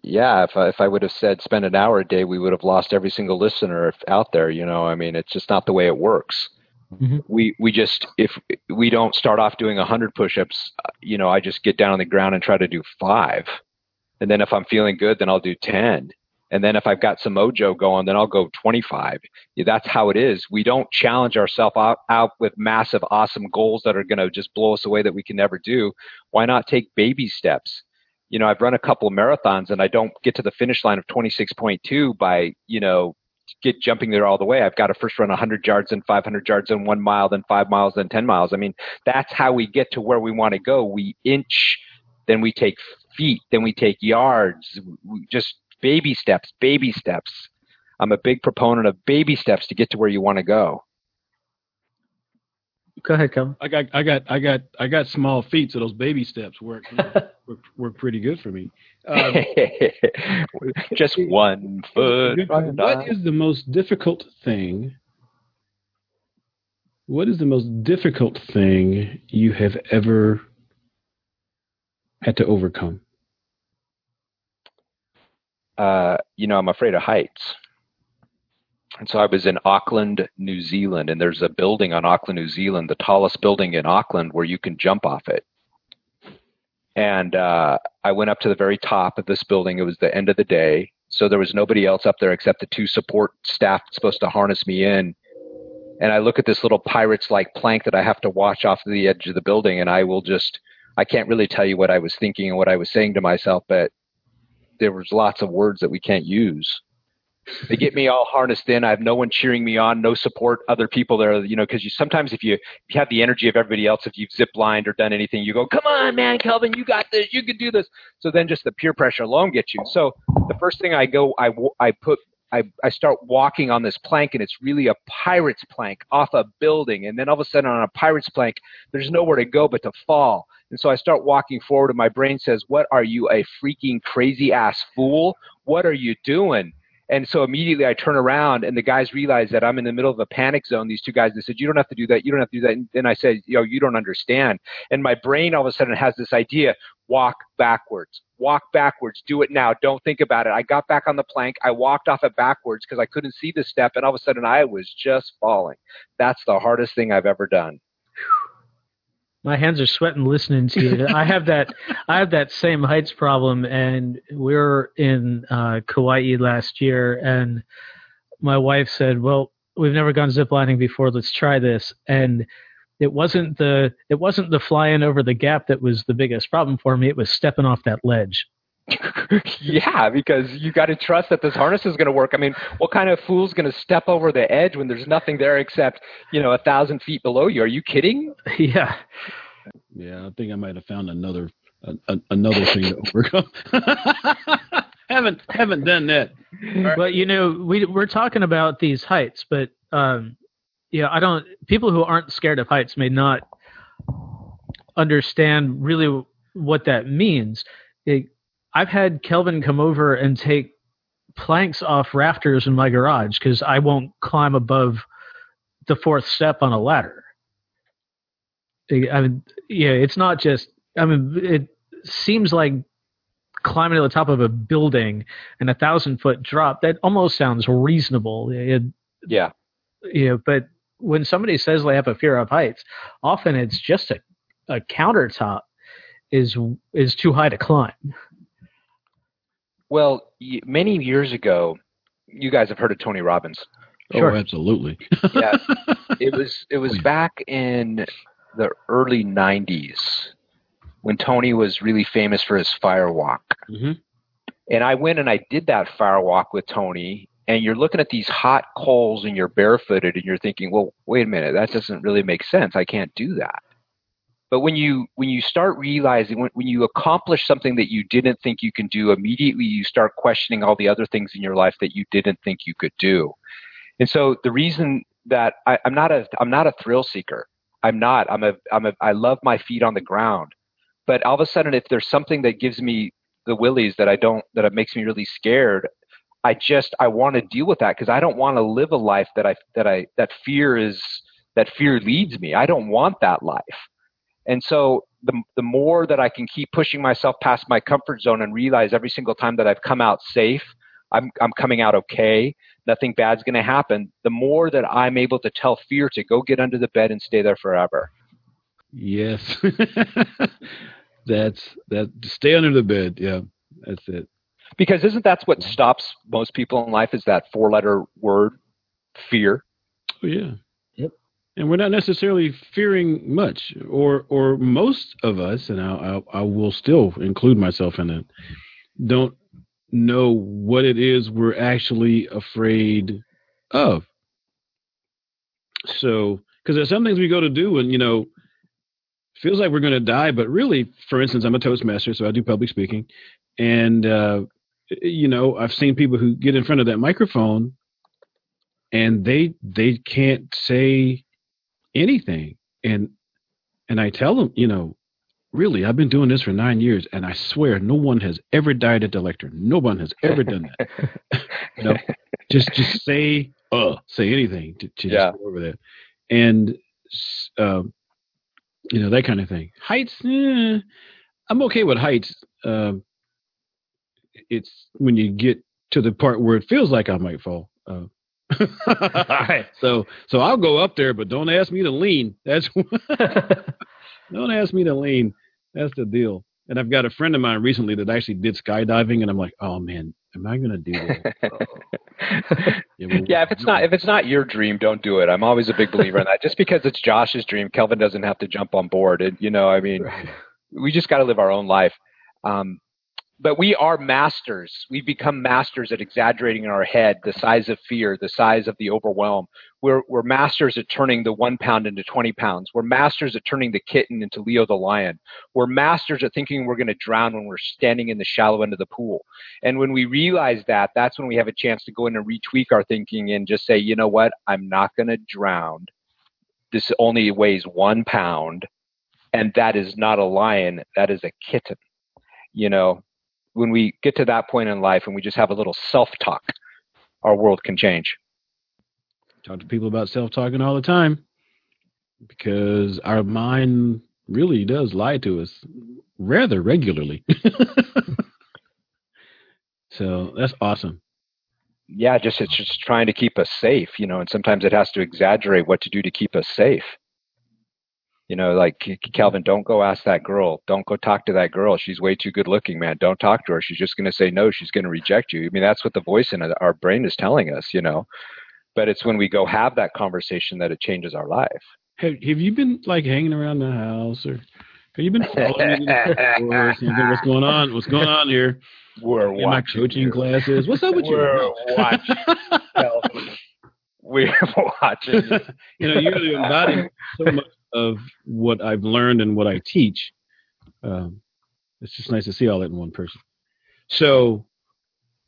Yeah, if I, if I would have said spend an hour a day, we would have lost every single listener out there. You know, I mean, it's just not the way it works. Mhm. We we just if we don't start off doing a hundred push-ups, you know, I just get down on the ground and try to do five, and then if I'm feeling good, then I'll do ten, and then if I've got some mojo going, then I'll go twenty-five. Yeah, that's how it is. We don't challenge ourselves out, out with massive, awesome goals that are going to just blow us away that we can never do. Why not take baby steps? you know, I've run a couple of marathons and I don't get to the finish line of 26.2 by, you know, get jumping there all the way. I've got to first run 100 yards and 500 yards and one mile, then five miles, then 10 miles. I mean, that's how we get to where we want to go. We inch, then we take feet, then we take yards. We just baby steps, baby steps. I'm a big proponent of baby steps to get to where you want to go. Go ahead, Kevin. I got, I got, I got, I got small feet, so those baby steps work work, work pretty good for me. Um, Just one foot. what is the most difficult thing? What is the most difficult thing you have ever had to overcome? Uh, you know, I'm afraid of heights. And so I was in Auckland, New Zealand, and there's a building on Auckland, New Zealand, the tallest building in Auckland where you can jump off it. And uh, I went up to the very top of this building. It was the end of the day. So there was nobody else up there except the two support staff supposed to harness me in. And I look at this little pirates like plank that I have to watch off the edge of the building, and I will just, I can't really tell you what I was thinking and what I was saying to myself, but there was lots of words that we can't use they get me all harnessed in. I have no one cheering me on, no support, other people there, you know, because you sometimes if you, if you have the energy of everybody else, if you've zip lined or done anything, you go, come on, man, Kelvin, you got this, you can do this. So then just the peer pressure alone gets you. So the first thing I go, I, I put, I, I start walking on this plank and it's really a pirate's plank off a building. And then all of a sudden on a pirate's plank, there's nowhere to go but to fall. And so I start walking forward and my brain says, what are you, a freaking crazy ass fool? What are you doing? And so immediately I turn around and the guys realize that I'm in the middle of a panic zone. These two guys, they said, you don't have to do that. You don't have to do that. And then I said, know, you don't understand. And my brain all of a sudden has this idea, walk backwards, walk backwards, do it now. Don't think about it. I got back on the plank. I walked off it backwards because I couldn't see the step. And all of a sudden I was just falling. That's the hardest thing I've ever done my hands are sweating listening to you. I have that I have that same heights problem, and we were in uh, Kauai last year, and my wife said, "Well, we've never gone ziplining before. Let's try this." And it wasn't the it wasn't the flying over the gap that was the biggest problem for me. It was stepping off that ledge. yeah, because you got to trust that this harness is going to work. I mean, what kind of fool's going to step over the edge when there's nothing there except you know a thousand feet below you? Are you kidding? yeah. Yeah, I think I might have found another a, another thing to overcome. haven't haven't done that. Right. But you know, we we're talking about these heights, but um, yeah, I don't. People who aren't scared of heights may not understand really what that means. It, I've had Kelvin come over and take planks off rafters in my garage because I won't climb above the fourth step on a ladder. I mean, yeah, it's not just. I mean, it seems like climbing to the top of a building and a thousand foot drop. That almost sounds reasonable. It, yeah. Yeah, you know, but when somebody says they have a fear of heights, often it's just a, a countertop is is too high to climb. Well, many years ago, you guys have heard of Tony Robbins. Sure. Oh, absolutely. yeah, it was it was back in the early '90s when Tony was really famous for his fire walk. Mm-hmm. And I went and I did that fire walk with Tony. And you're looking at these hot coals and you're barefooted and you're thinking, well, wait a minute, that doesn't really make sense. I can't do that. But when you when you start realizing when, when you accomplish something that you didn't think you can do, immediately you start questioning all the other things in your life that you didn't think you could do. And so the reason that I, I'm not a I'm not a thrill seeker. I'm not. I'm a I'm a I love my feet on the ground. But all of a sudden if there's something that gives me the willies that I don't that it makes me really scared, I just I want to deal with that because I don't want to live a life that I that I that fear is that fear leads me. I don't want that life. And so the, the more that I can keep pushing myself past my comfort zone and realize every single time that I've come out safe, I'm, I'm coming out okay, nothing bad's going to happen, the more that I'm able to tell fear to go get under the bed and stay there forever. Yes. that's that stay under the bed. Yeah. That's it. Because isn't that what stops most people in life is that four letter word fear? Oh yeah and we're not necessarily fearing much, or or most of us, and I, I, I will still include myself in it, don't know what it is we're actually afraid of. So, because there's some things we go to do and, you know, feels like we're going to die, but really, for instance, I'm a Toastmaster, so I do public speaking. And, uh, you know, I've seen people who get in front of that microphone and they they can't say anything. And and I tell them, you know, really, I've been doing this for nine years, and I swear no one has ever died at the lectern. No one has ever done that. you know, just just say uh, say anything to, to Yeah. just go over that, and um, you know that kind of thing. Heights, eh, I'm okay with heights. Um, it's when you get to the part where it feels like I might fall. Uh, Right. So so I'll go up there, but don't ask me to lean. That's don't ask me to lean. That's the deal. And I've got a friend of mine recently that actually did skydiving, and I'm like, oh man, am I going to do that? Yeah, well, yeah, if it's not if it's not your dream, don't do it. I'm always a big believer in that. Just because it's Josh's dream, Kelvin doesn't have to jump on board. And you know, I mean, we just got to live our own life. Um, but we are masters. We've become masters at exaggerating in our head the size of fear, the size of the overwhelm. We're, we're masters at turning the one pound into 20 pounds. We're masters at turning the kitten into Leo the lion. We're masters at thinking we're going to drown when we're standing in the shallow end of the pool. And when we realize that, that's when we have a chance to go in and retweak our thinking and just say, you know what? I'm not going to drown. This only weighs one pound. And that is not a lion. That is a kitten. You know, when we get to that point in life and we just have a little self talk, our world can change. talk to people about self talking all the time because our mind really does lie to us rather regularly. so that's awesome. Yeah, just it's just trying to keep us safe, you know, and sometimes it has to exaggerate what to do to keep us safe. You know, like K- Kelvin, don't go ask that girl. Don't go talk to that girl. She's way too good looking, man. Don't talk to her. She's just going to say no. She's going to reject you. I mean, that's what the voice in our brain is telling us, you know. But it's when we go have that conversation that it changes our life. Have Have you been like hanging around the house or? Have you been following me? What's going on? What's going on here We're in my coaching classes? What's up with you? We're watching. We're watching. you know, you're the embodiment so much of what I've learned and what I teach. Um, it's just nice to see all that in one person. So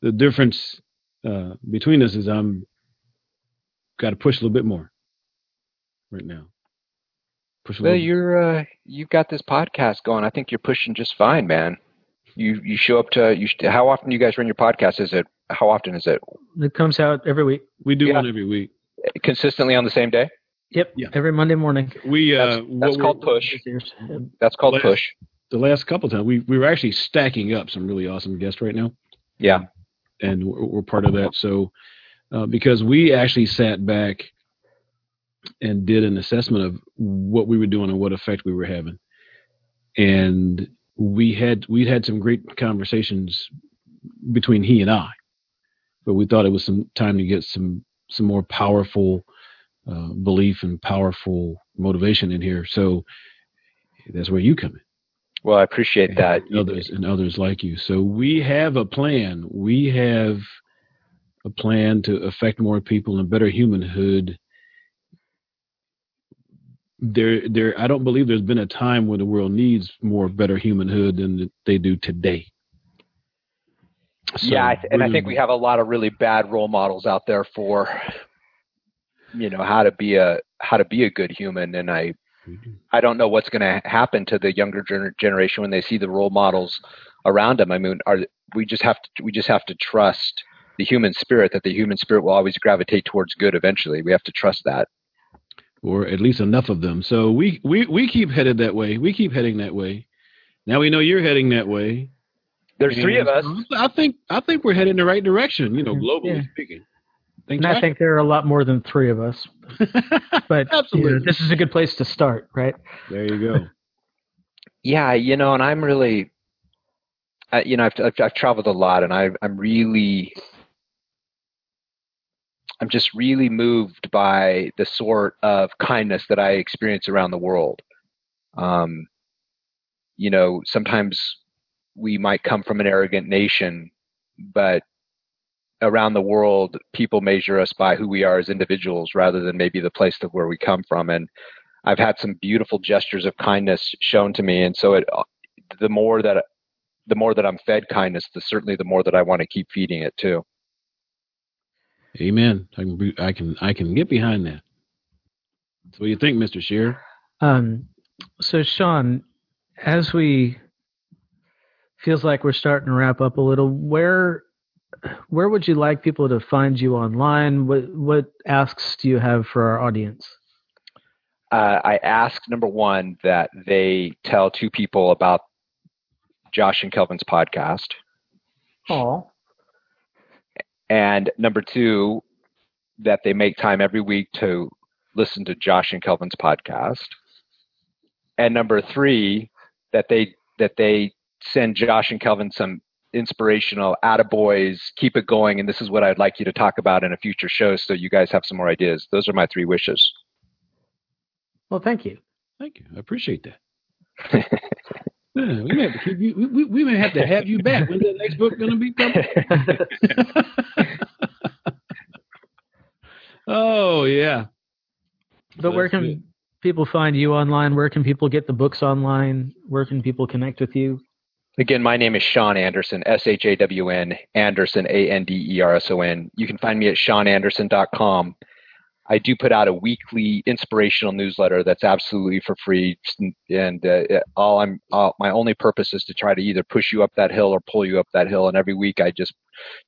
the difference uh, between us is I'm got to push a little bit more right now. Push a Well, little. you're uh, you've got this podcast going. I think you're pushing just fine, man. You you show up to you. How often do you guys run your podcast? Is it how often is it? It comes out every week. we do yeah. one every week. Consistently on the same day. Yep. Yeah. Every Monday morning. We uh, That's, that's called push. That's called Last- push. the last couple times we we were actually stacking up some really awesome guests right now. Yeah. and we're, we're part of that. So, uh, because we actually sat back and did an assessment of what we were doing and what effect we were having, and we had we had some great conversations between he and I, but we thought it was some time to get some some more powerful uh, belief and powerful motivation in here. So that's where you come in Well, I appreciate that. others and others like you. So we have a plan. We have a plan to affect more people and better humanhood. There, there. I don't believe there's been a time when the world needs more better humanhood than they do today. So yeah, and I think we have a lot of really bad role models out there for you know how to be a how to be a good human and I. I don't know what's going to happen to the younger gener- generation when they see the role models around them. I mean, are we just have to we just have to trust the human spirit that the human spirit will always gravitate towards good eventually. We have to trust that. or at least enough of them. So we we we keep headed that way. We keep heading that way. Now we know you're heading that way. There's three of us. I think I think we're heading in the right direction. You know, globally Yeah. speaking. Think And I think there are a lot more than three of us. But you know, this is a good place to start, right? there you go. Yeah, you know, and I'm really, uh, you know, I've, I've I've traveled a lot, and I I'm really, I'm just really moved by the sort of kindness that I experience around the world. Um, you know, sometimes we might come from an arrogant nation, but around the world, people measure us by who we are as individuals rather than maybe the place of where we come from. And I've had some beautiful gestures of kindness shown to me, and so it, the more that the more that I'm fed kindness, the certainly the more that I want to keep feeding it too. Amen. I can I can I can get behind that. So what do you think, Mister Shear? Um, so Shawn, as we feels like we're starting to wrap up a little, where where would you like people to find you online? What what asks do you have for our audience? Uh, I ask number one that they tell two people about Josh and Kelvin's podcast. Oh. And number two, that they make time every week to listen to Josh and Kelvin's podcast. And number three, that they that they send Josh and Kelvin some inspirational attaboys, keep it going, and this is what I'd like you to talk about in a future show so you guys have some more ideas. Those are my three wishes. Well, thank you. Thank you. I appreciate that. yeah, we may have to keep you. We, we, may have to have you back. When's the next book going to be coming? oh yeah. But where can good. people find you online? Where can people get the books online? Where can people connect with you? Again, my name is Shawn Anderson, S H A W N, Anderson, A N D E R S O N. You can find me at shawnanderson.com. I do put out a weekly inspirational newsletter that's absolutely for free, and uh, all I'm all, my only purpose is to try to either push you up that hill or pull you up that hill. And every week, I just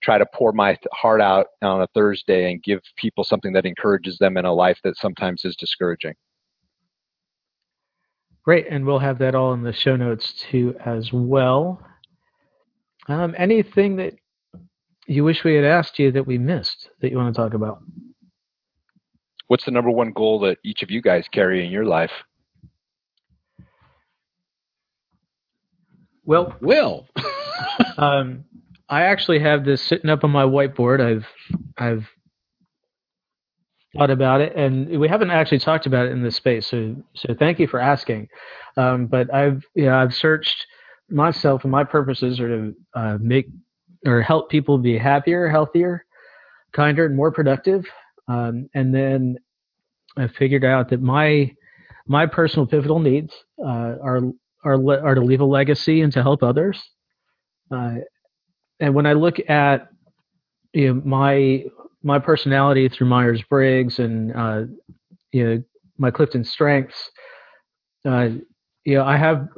try to pour my heart out on a Thursday and give people something that encourages them in a life that sometimes is discouraging. Great, and we'll have that all in the show notes too as well. Um, anything that you wish we had asked you that we missed that you want to talk about? What's the number one goal that each of you guys carry in your life? Well, well, um, I actually have this sitting up on my whiteboard. I've I've thought about it, and we haven't actually talked about it in this space. So, so thank you for asking. Um, but I've, you know, I've searched myself, and my purposes are to uh, make or help people be happier, healthier, kinder, and more productive. Um, and then I figured out that my my personal pivotal needs uh, are are are to leave a legacy and to help others. Uh, and when I look at you know, my my personality through Myers Briggs and uh, you know my Clifton strengths. Uh, you know, I have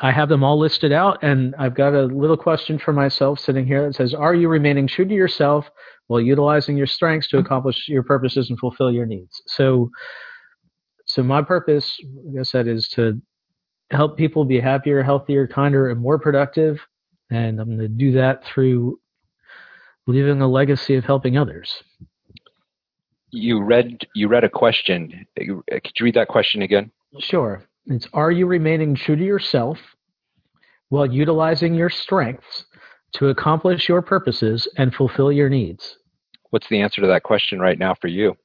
I have them all listed out, and I've got a little question for myself sitting here that says, "Are you remaining true to yourself while utilizing your strengths to accomplish your purposes and fulfill your needs?" So, so my purpose, like I said, is to help people be happier, healthier, kinder, and more productive, and I'm going to do that through leaving a legacy of helping others. You read you read a question. Could you read that question again? Sure. It's are you remaining true to yourself while utilizing your strengths to accomplish your purposes and fulfill your needs? What's the answer to that question right now for you?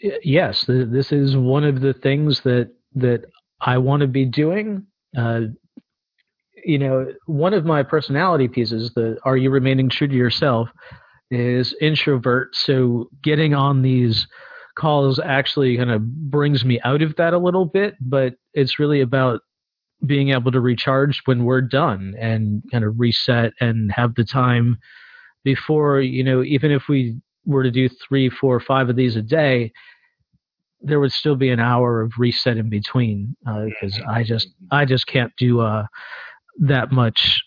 Yes, this is one of the things that that I want to be doing. Uh, you know, one of my personality pieces, the are you remaining true to yourself, is introvert. So getting on these calls actually kind of brings me out of that a little bit, but it's really about being able to recharge when we're done and kind of reset and have the time before, you know, even if we were to do three, four, five of these a day, there would still be an hour of reset in between because uh, I just I just can't do uh that much.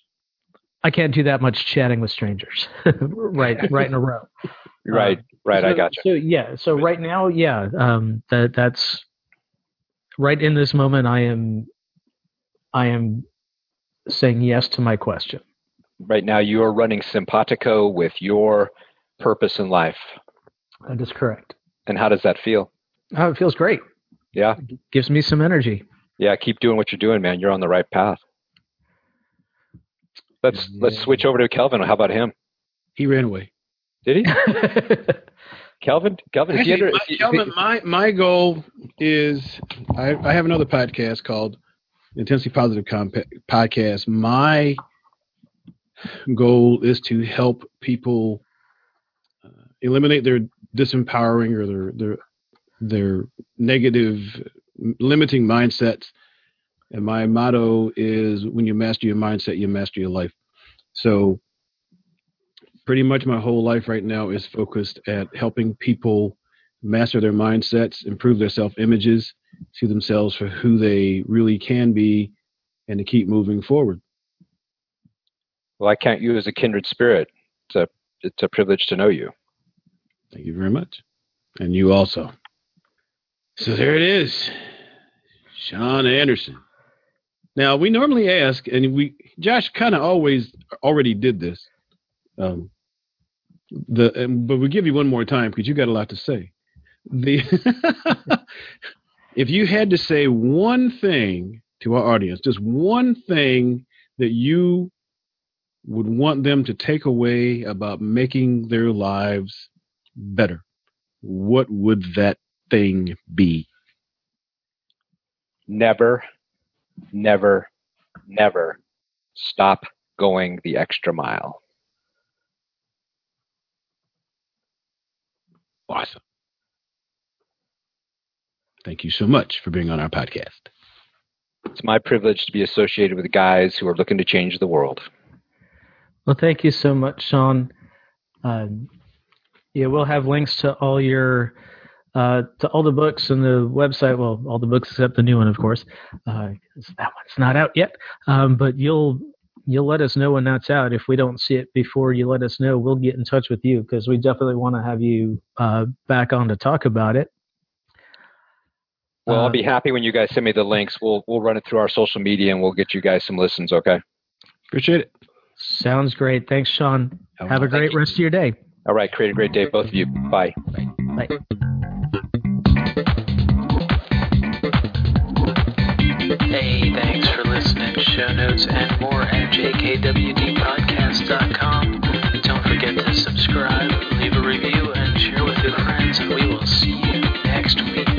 I can't do that much chatting with strangers, right? Right in a row. Right, um, right. So, I got you. So yeah. So right now, yeah. Um, that that's right in this moment. I am, I am saying yes to my question. Right now, you are running Simpatico with your purpose in life. That is correct. And how does that feel? Oh, it feels great. Yeah. It gives me some energy. Yeah, keep doing what you're doing, man. You're on the right path. Let's yeah. let's switch over to Kelvin. How about him? He ran away. Did he? Kelvin, Kelvin, Actually, under, my, Kelvin, my my goal is I, I have another podcast called Intensely Positive Comp- Podcast. My goal is to help people uh, eliminate their disempowering or their their their negative limiting mindsets. And my motto is when you master your mindset, you master your life. So pretty much my whole life right now is focused at helping people master their mindsets, improve their self images, see themselves for who they really can be, and to keep moving forward. Well, I count you as a kindred spirit. It's a it's a privilege to know you. Thank you very much. And you also. So there it is. Shawn Anderson. Now we normally ask, and we Josh kind of always already did this. Um, the but we give you one more time because you got a lot to say. The if you had to say one thing to our audience, just one thing that you would want them to take away about making their lives better, what would that thing be? Never, never, never stop going the extra mile. Awesome. Thank you so much for being on our podcast. It's my privilege to be associated with guys who are looking to change the world. Well, thank you so much, Shawn. Uh, yeah, we'll have links to all your uh, to all the books and the website. Well, all the books except the new one, of course. Uh, that one's not out yet. Um, but you'll you'll let us know when that's out. If we don't see it before you let us know, we'll get in touch with you because we definitely want to have you uh, back on to talk about it. Well, I'll be happy when you guys send me the links. We'll we'll run it through our social media and we'll get you guys some listens. Okay. Appreciate it. Sounds great. Thanks, Shawn. Have a great rest of your day. All right. Create a great day, both of you. Bye. Bye. Hey, Show notes and more at jkwdpodcast.com. Don't forget to subscribe, leave a review, and share with your friends, and we will see you next week.